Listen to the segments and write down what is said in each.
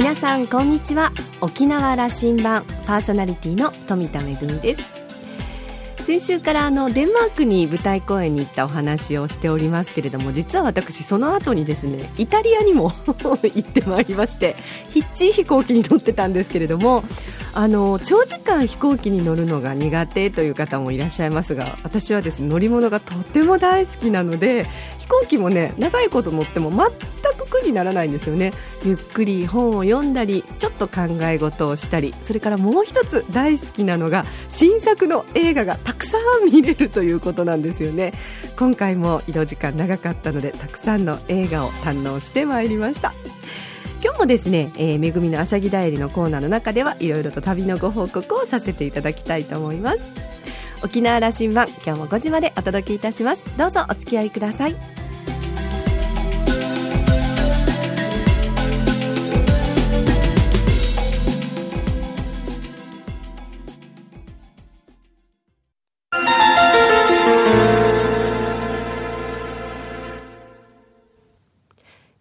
皆さんこんにちは。沖縄羅針盤パーソナリティの富田恵です。先週からあのデンマークに舞台公演に行ったお話をしておりますけれども実は私その後にですねイタリアにも 行ってまいりましてヒッチ飛行機に乗ってたんですけれどもあの長時間飛行機に乗るのが苦手という方もいらっしゃいますが私はですね乗り物がとても大好きなので行機もね長いこと乗っても全く苦にならないんですよね。ゆっくり本を読んだりちょっと考え事をしたりそれからもう一つ大好きなのが新作の映画がたくさん見れるということなんですよね。今回も移動時間長かったのでたくさんの映画を堪能してまいりました。今日もですね、えー、めぐみのあしゃぎだよりのコーナーの中ではいろいろと旅のご報告をさせていただきたいと思います。沖縄羅針盤今日も5時までお届けいたします。どうぞお付き合いください。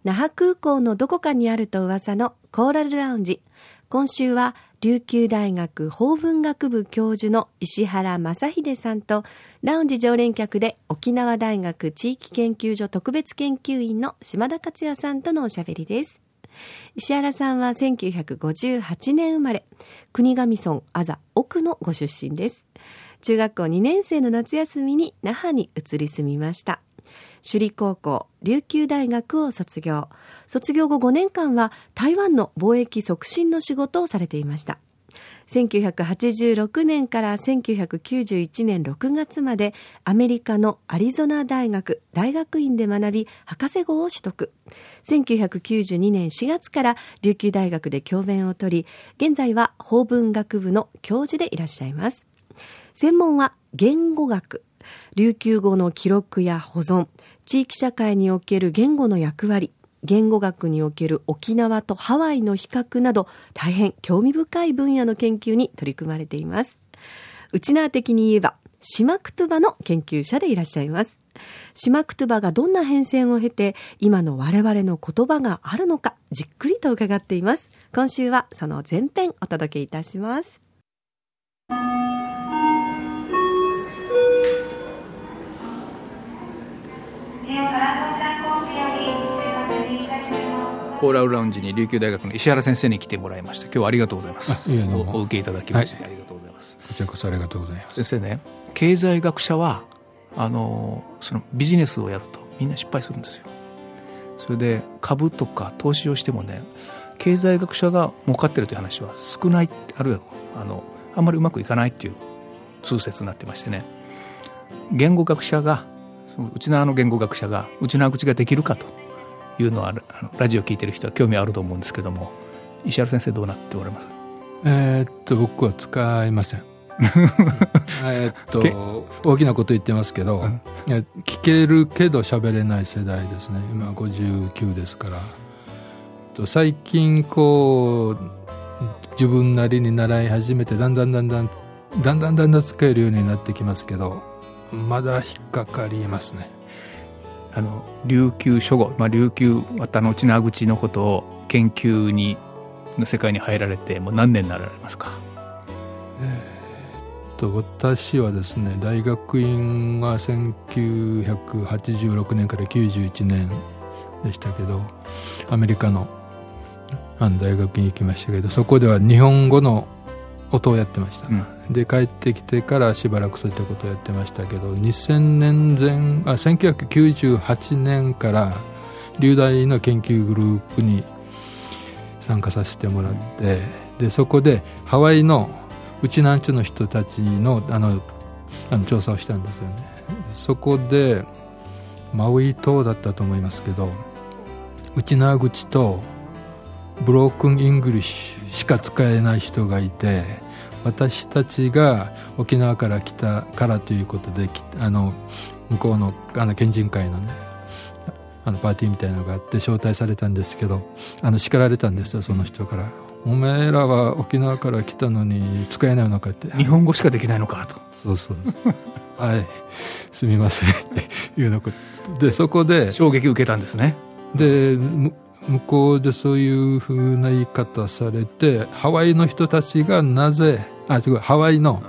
那覇空港のどこかにあると噂のコーラルラウンジ。今週は琉球大学法文学部教授の石原正秀さんとラウンジ常連客で沖縄大学地域研究所特別研究員の島田克也さんとのおしゃべりです。石原さんは1958年生まれ、国頭村あざ奥のご出身です。中学校2年生の夏休みに那覇に移り住みました。首里高校、琉球大学を卒業。卒業後5年間は台湾の貿易促進の仕事をされていました。1986年から1991年6月までアメリカのアリゾナ大学大学院で学び博士号を取得1992年4月から琉球大学で教鞭を取り現在は法文学部の教授でいらっしゃいます専門は言語学琉球語の記録や保存地域社会における言語の役割、言語学における沖縄とハワイの比較など大変興味深い分野の研究に取り組まれています。内縄的に言えば、島クトゥバの研究者でいらっしゃいます。島クトゥバがどんな変遷を経て、今の我々の言葉があるのか、じっくりと伺っています。今週はその前編お届けいたします。コーラルラウンジに琉球大学の石原先生に来てもらいました。今日はありがとうございます。お受けいただきまして、はい、ありがとうございます。こちらこそありがとうございます。先生ね経済学者はあのそのビジネスをやるとみんな失敗するんですよ。それで株とか投資をしてもね経済学者が儲かってるという話は少ないあるいはあのあんまりうまくいかないっていう通説になってましてね。言語学者が内縄の言語学者が内縄口ができるかというのはあのラジオ聞いてる人は興味あると思うんですけども石原先生どうなっておられます？えー、っと僕は使いません。えっと大きなこと言ってますけど、うん、聞けるけど喋れない世代ですね。今59ですから。最近こう自分なりに習い始めてだんだんだんだんだんだんだんだん使えるようになってきますけどまだ引っかかりますね。あの琉球諸語、まあ、琉球綿の内縄口のことを研究にの世界に入られてもう何年になられますか？えー、っと私はですね大学院は1986年から91年でしたけどアメリカのあの大学に行きましたけどそこでは日本語の音をやってました、うん、で帰ってきてからしばらくそういったことをやってましたけど2000年前あ1998年から流大の研究グループに参加させてもらってでそこでハワイの内南地の人たちのあのあの調査をしたんですよね。そこでマウイ島だったと思いますけどウチナーグチとブロークンイングリッシュしか使えない人がいて私たちが沖縄から来たからということであの向こうのあの県人会のねあのパーティーみたいなのがあって招待されたんですけどあの叱られたんですよその人から「お前らは沖縄から来たのに使えないのか」って。日本語しかできないのかと。そうそう はい。すみません。っていうのでそこで衝撃受けたんですね。で向こうでそういうふうな言い方されてハワイの人たちがなぜあ違うハワイの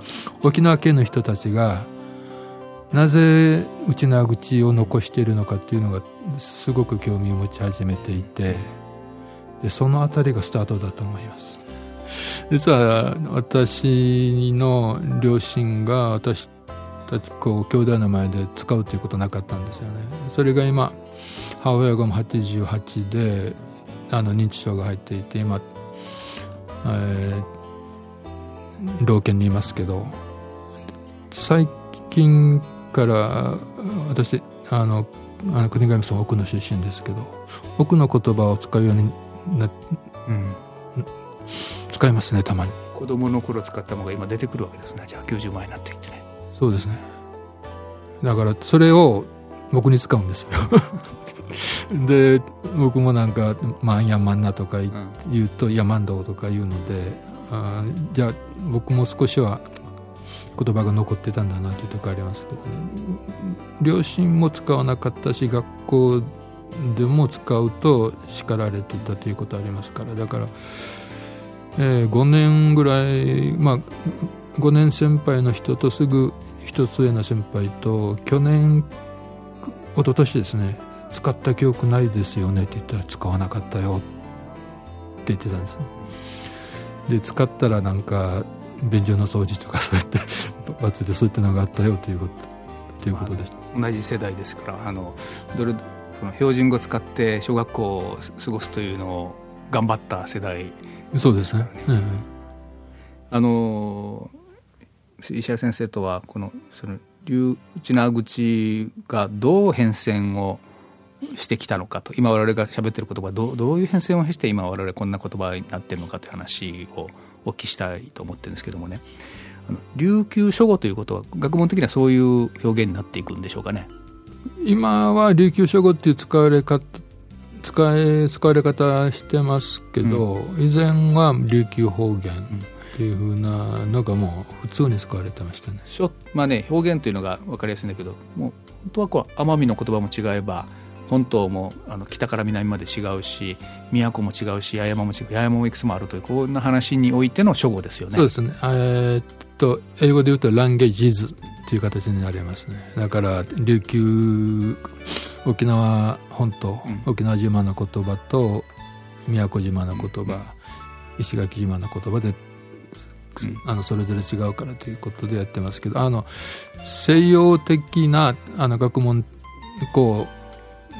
沖縄県の人たちがなぜ内縄口を残しているのかっていうのがすごく興味を持ち始めていてでその辺りがスタートだと思います。実は私の両親が私たちこう兄弟の前で使うということなかったんですよね。それが今母親がも88であの認知症が入っていて今、えー、老犬にいますけど最近から私あのあの国頭さん奥の出身ですけど奥の言葉を使うようにな、うん、使いますねたまに。子供の頃使ったものが今出てくるわけですね。じゃあ90万になっていってね。そうですね。だからそれを僕に使うんですよで僕もなんか「マンヤマンナ」とか言うと「うん、ヤマンド」とか言うのであじゃあ僕も少しは言葉が残ってたんだなというところありますけどね両親も使わなかったし学校でも使うと叱られていたということありますから。だから、えー、5年ぐらいまあ5年先輩の人とすぐ一つ上の先輩と去年一昨年ですね使った記憶ないですよね。って言ったら使わなかったよ。って言ってたんですで使ったらなんか便所の掃除とかそうやって 罰でそういったのがあったよ。ということということでした、まあ、同じ世代ですからあのどれその標準語を使って小学校を過ごすというのを頑張った世代、ね、そうですね、うん、あの石原先生とはこのその流内縄口がどう変遷をしてきたのかと。今我々が喋ってる言葉どどういう変遷を経して今我々こんな言葉になってるのかという話をお聞きしたいと思ってるんですけどもね。あの琉球書語ということは学問的にはそういう表現になっていくんでしょうかね。今は琉球書語っていう使われ方使い使われ方してますけど、うん、以前は琉球方言っていうふうなのがもう普通に使われてましたね。まあね表現というのが分かりやすいんだけどもう本当はこう奄美の言葉も違えば本島もあの北から南まで違うし宮古も違うし八重山も違う八重山もいくつもあるというこんな話においての初号ですよね。そうですね、えー、っと英語で言うとランゲージズという形になりますね。だから琉球沖縄本島、うん、沖縄島の言葉と宮古島の言葉、うん、石垣島の言葉であのそれぞれ違うからということでやってますけどあの西洋的なあの学問こう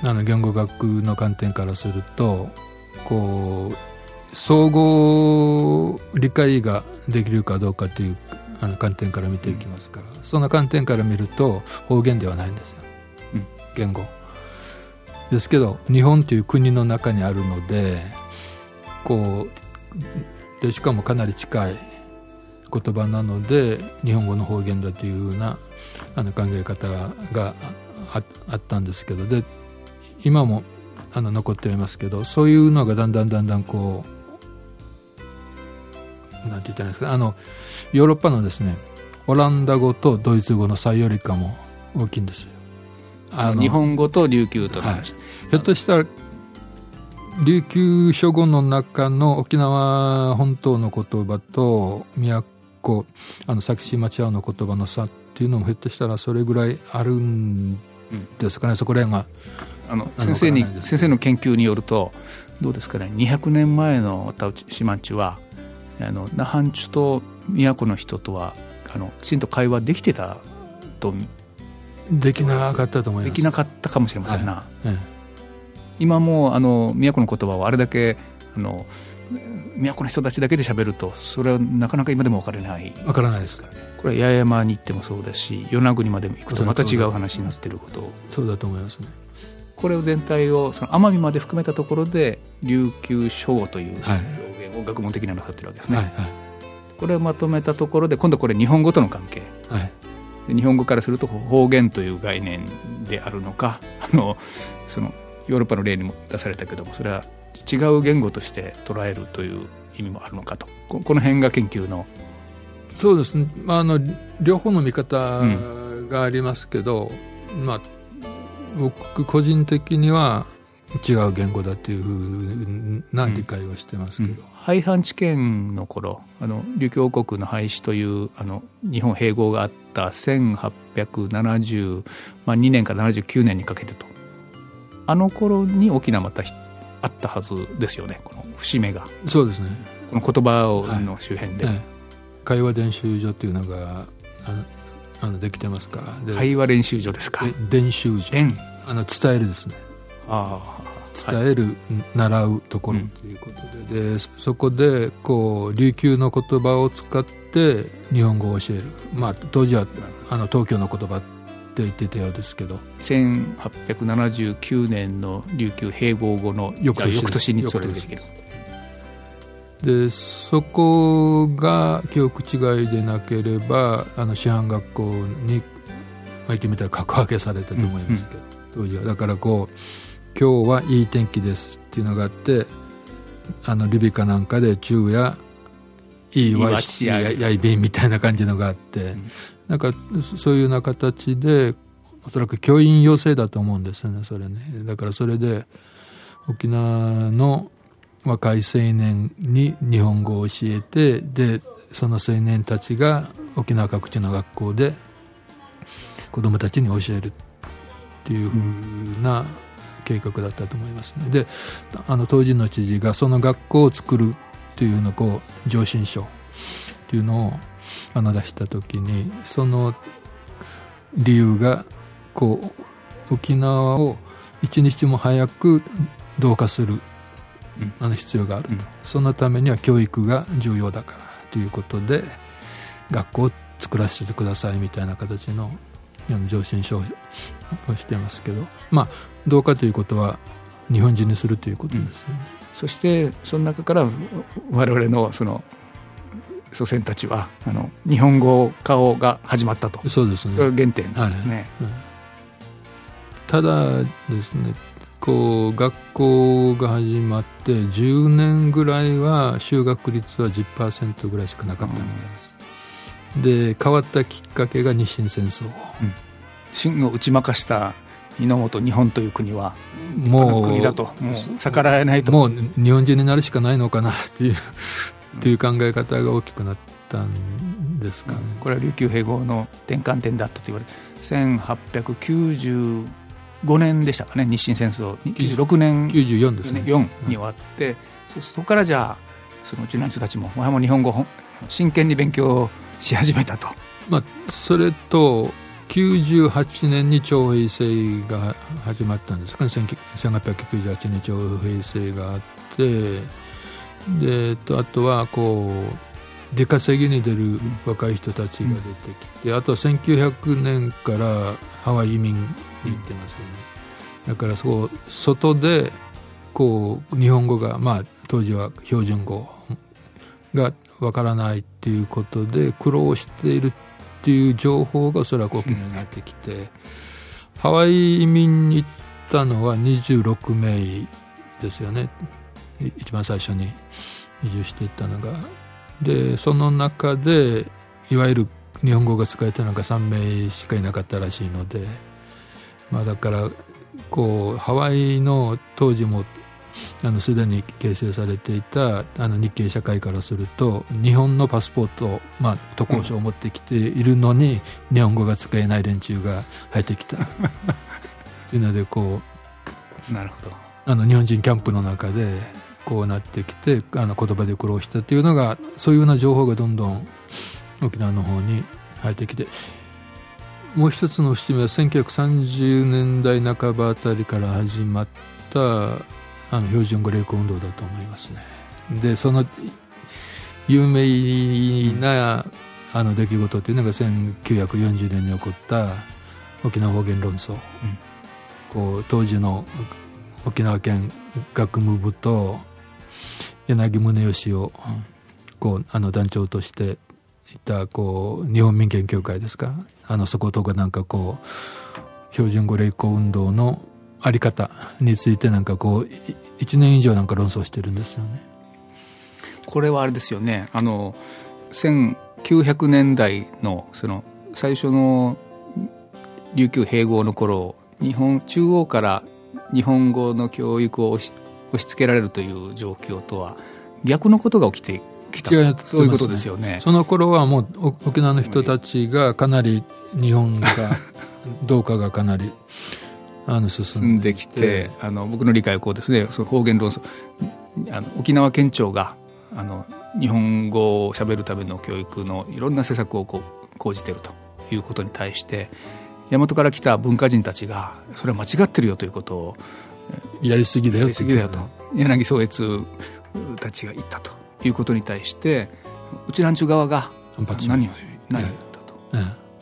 あの言語学の観点からするとこう総合理解ができるかどうかというあの観点から見ていきますから、そん。な観点から見ると方言ではないんですよ、うん、言語。ですけど日本という国の中にあるのでこうでしかもかなり近い言葉なので日本語の方言だというようなあの考え方があったんですけどで今もあの残っていますけどそういうのがだんだんだんだんこうなんて言ったらいいんですかあのヨーロッパのですねオランダ語とドイツ語の差よりかも大きいんですよ。あの日本語と琉球との話、はい、ひょっとしたら琉球諸語の中の沖縄本島の言葉と宮古あの佐喜島町の言葉の差っていうのもひょっとしたらそれぐらいあるんですかね、うん、そこら辺があの先生に先生の研究によるとどうですかね200年前の田内島地はあの那覇地と宮古の人とはあのきちんと会話できてたとできなかったと思います。できなかったかもしれませんな、はいはい、今もあの宮古の言葉をあれだけあの宮古の人たちだけで喋るとそれはなかなか今でも分からない。分からないです。からねこれは八重山に行ってもそうだし与那国まで行くとまた違う話になってることそうだと思いますねこれを全体をその奄美まで含めたところで琉球書語という表現を学問的にはなさってるわけですね、はいはい、これをまとめたところで今度これ日本語との関係、はい、日本語からすると方言という概念であるのか あのそのヨーロッパの例にも出されたけどもそれは違う言語として捉えるという意味もあるのかと。この辺が研究のそうですね、まあ、あの両方の見方がありますけど、うん、まあ僕個人的には違う言語だというふうな理解はしてますけど、うん。うん、廃藩置県の頃あの琉球王国の廃止というあの日本併合があった1872年から79年にかけてと。あの頃に沖縄またあったはずですよねこの節目が。そうですね。この言葉をの周辺で、はいはい、会話練習所というのがあのできてますか？ら会話練習所ですか？練習所。あの伝えるですね。ああ。伝える、はい、習うところということで。うん、でそこでこう琉球の言葉を使って日本語を教える、まあ、当時はあの東京の言葉って言ってたようですけど。1879年の琉球併合後の翌年。翌年にそれできるでそこが記憶違いでなければあの師範学校に、まあ、言ってみたら格上げされたと思いますけど、当時は。だからこう「今日はいい天気です」っていうのがあってあのリビカなんかで昼夜いいわしややいびんみたいな感じのがあって、うん、なんかそういうような形でおそらく教員養成だと思うんですよねそれね。だからそれで沖縄の若い青年に日本語を教えてでその青年たちが沖縄各地の学校で子どもたちに教えるっていうふうな計画だったと思いますね。であの当時の知事がその学校を作るっていうのこう上申書っていうのをあの出した時にその理由がこう沖縄を一日も早く同化するあの必要があると、うん、そのためには教育が重要だからということで学校を作らせてくださいみたいな形の上申書をしてますけど。まあどうかということは日本人にするということですよね、うん、そしてその中から我々のその祖先たちはあの日本語化が始まったと。そうですね。それが原点ですね、はい。はい、ただですねこう学校が始まって10年ぐらいは就学率は10%ぐらいしかなかったと思います、うん、で変わったきっかけが日清戦争、うん、清を打ち負かした猪本日本という国はもう国だともう逆らえないと。もう日本人になるしかないのかなっていうという考え方が大きくなったんですかね、これは琉球併合の転換点だったと言われて1895年でしたかね日清戦争96年94ですね。4に終わって、うん、そこからじゃあそのうちの人たちもも日本語真剣に勉強し始めたと。まあ、それと98年に徴兵制が始まったんですかね。1898年に徴兵制があってでとあとはこう出稼ぎに出る若い人たちが出てきて、あとは1900年からハワイ移民に行ってますよね。だからそう外でこう日本語がまあ当時は標準語がわからないっていうことで苦労しているっていう情報がおそらく沖縄になってきてハワイ移民に行ったのは26名ですよね。一番最初に移住していったのが。でその中でいわゆる日本語が使えたのが3名しかいなかったらしいので、まあ、だからこうハワイの当時もあのすでに形成されていたあの日系社会からすると日本のパスポート、まあ、渡航証を持ってきているのに、日本語が使えない連中が入ってきた。というのでこうなるほど。あの日本人キャンプの中でこうなってきてあの言葉で苦労したというのがそういうような情報がどんどん沖縄の方に入ってきてもう一つの節目は1930年代半ばあたりから始まったあの標準語励行運動だと思いますね。でその有名なあの出来事というのが1940年に起こった沖縄方言論争、うん、こう当時の沖縄県学務部と柳宗悦をこうあの団長としていたこう日本民権協会ですか？あのそことかなんかこう標準語励行運動のあり方についてなんかこう1年以上なんか論争してるんですよね。これはあれですよねあの1900年代のその最初の琉球併合の頃日本中央から日本語の教育を押し押し付けられるという状況とは逆のことが起きてきた、ね、そういうことですよね。その頃はもう沖縄の人たちがかなり日本がどうかがかなりあの進んできて。あの僕の理解はこうですね。その方言論争。あの沖縄県庁があの日本語をしゃべるための教育のいろんな施策をこう講じているということに対して大和から来た文化人たちがそれは間違ってるよということをやりすぎだよやりすぎだよと柳宗悦たちが言ったということに対してうちらんちゅう側が何を何を言ったと、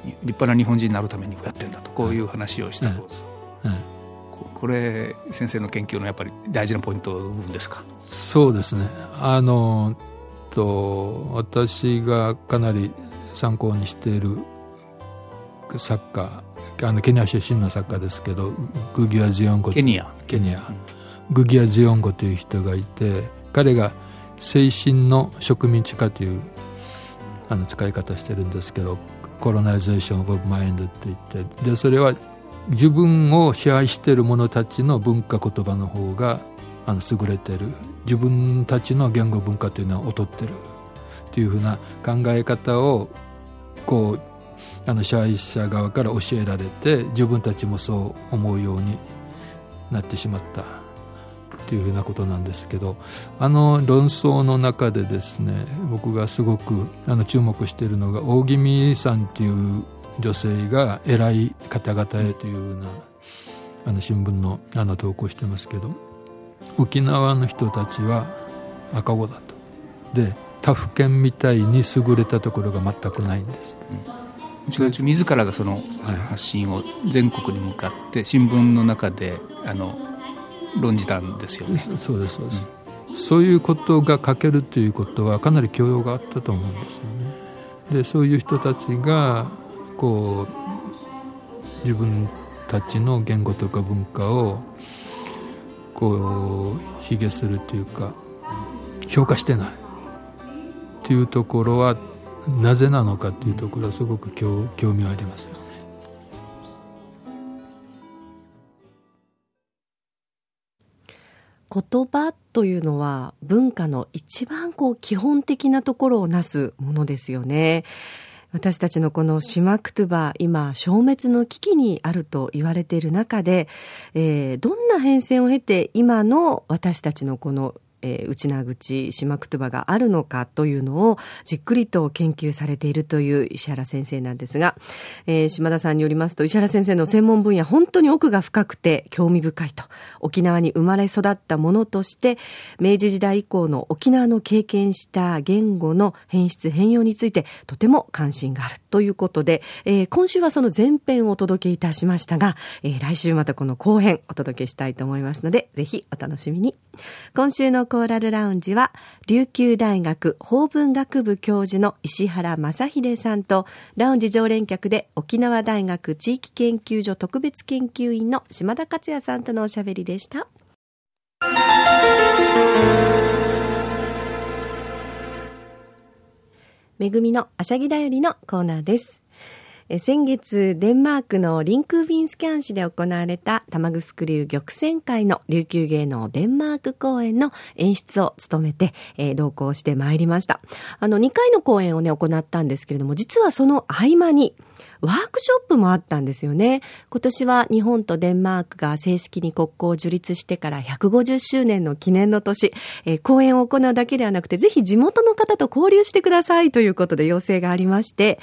立派な日本人になるためにやってんだと。こういう話をしたそうです、これ先生の研究のやっぱり大事なポイントの部分ですか？そうですね。あのと私がかなり参考にしている作家あのケニア出身の作家ですけどグギ・ワ・ジオンゴケニア。ケニア、うん、グギ・ワ・ジオンゴという人がいて彼が精神の植民地化というあの使い方してるんですけど colonization of mind って言ってでそれは自分を支配している者たちの文化言葉の方があの優れてる。自分たちの言語文化というのは劣ってるというふうな考え方をこうあの支配者側から教えられて自分たちもそう思うようになってしまった。というふうなことなんですけどあの論争の中でですね僕がすごくあの注目しているのが大宜味さんという女性が偉い方々へというようなあの新聞のあの投稿してますけど沖縄の人たちは赤子だと。で他府県みたいに優れたところが全くないんです、うん。自らがその発信を全国に向かって新聞の中であの論じたんですよね。そうですそうです、うん、そういうことが書けるということはかなり許容があったと思うんですよね。でそういう人たちがこう自分たちの言語とか文化をこう卑下するというか評価してない。っていうところはなぜなのかっていうところはすごく興興味はありますよ言葉というのは文化の一番こう基本的なところをなすものですよね。私たちのこのシマクトゥバ今消滅の危機にあると言われている中で、えー、どんな変遷を経て今の私たちのこのえー、内名口島クトゥバがあるのかというのをじっくりと研究されているという石原先生なんですが、えー、島田さんによりますと石原先生の専門分野本当に奥が深くて興味深いと。沖縄に生まれ育ったものとして明治時代以降の沖縄の経験した言語の変質変容についてとても関心があるということで、えー、今週はその前編をお届けいたしましたが、えー、来週またこの後編お届けしたいと思いますのでぜひお楽しみに。今週のコーラルラウンジは、琉球大学法文学部教授の石原正秀さんと、ラウンジ常連客で沖縄大学地域研究所特別研究員の島田克也さんとのおしゃべりでした。めぐみのあしゃぎだよりのコーナーです。先月、デンマークのリンクービンスキャン市で行われた玉城流玉泉会の琉球芸能デンマーク公演の演出を務めて、えー、同行してまいりました。あの、2回の公演をね、行ったんですけれども、実はその合間に、ワークショップもあったんですよね。今年は日本とデンマークが正式に国交を樹立してから150周年の記念の年、えー、講演を行うだけではなくて、ぜひ地元の方と交流してくださいということで要請がありまして、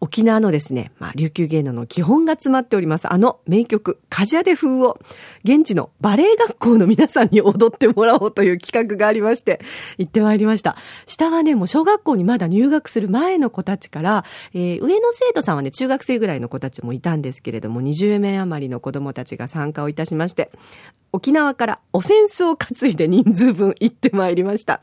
沖縄のですね、まあ、琉球芸能の基本が詰まっております、あの名曲、カジャデ風を、現地のバレエ学校の皆さんに踊ってもらおうという企画がありまして、行ってまいりました。下はね、もう小学校にまだ入学する前の子たちから、えー、上の生徒さんはね、中学生ぐらいの子たちもいたんですけれども、20名余りの子供たちが参加をいたしまして、沖縄からお扇子を担いで人数分行ってまいりました。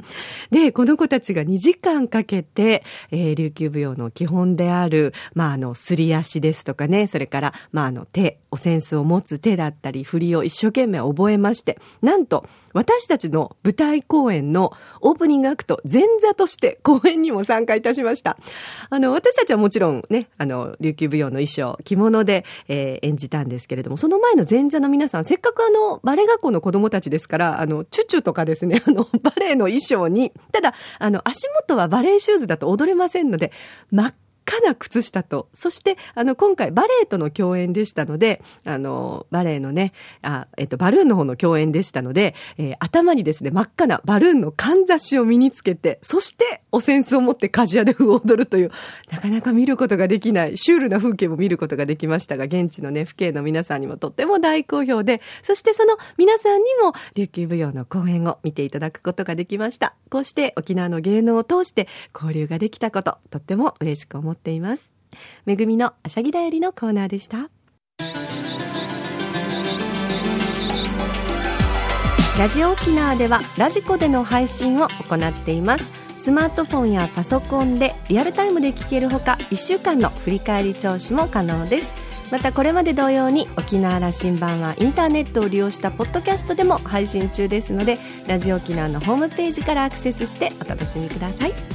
で、この子たちが2時間かけて、えー、琉球舞踊の基本である、まあ、あの、すり足ですとかね、それから、まあ、あの、手、お扇子を持つ手だったり、振りを一生懸命覚えまして、なんと、私たちの舞台公演のオープニングアクト、前座として公演にも参加いたしました。あの、私たちはもちろんね、あの、琉球舞踊の衣装、着物で、えー、演じたんですけれども、その前の前座の皆さん、せっかくあの、バレエ学校の子供たちですから、あの、チュチュとかですね、あの、バレエの衣装に、ただ、あの、足元はバレエシューズだと踊れませんので、真っかな靴下と、そして、あの、今回バレエとの共演でしたので、あの、バレエのね、あ、えっと、バルーンの方の共演でしたので、えー、頭にですね、真っ赤なバルーンのかんざしを身につけて、そして、お扇子を持って鍛冶屋で風を踊るという、なかなか見ることができない、シュールな風景も見ることができましたが、現地のね、父兄の皆さんにもとっても大好評で、そしてその皆さんにも、琉球舞踊の公演を見ていただくことができました。こうして沖縄の芸能を通して交流ができたこと、とっても嬉しく思ってています。めぐみのあしゃぎだよりのコーナーでした。ラジオ沖縄ではラジコでの配信を行っています。スマートフォンやパソコンでリアルタイムで聞けるほか1週間の振り返り聴取も可能ですまたこれまで同様に沖縄羅針盤はインターネットを利用したポッドキャストでも配信中ですのでラジオ沖縄のホームページからアクセスしてお楽しみください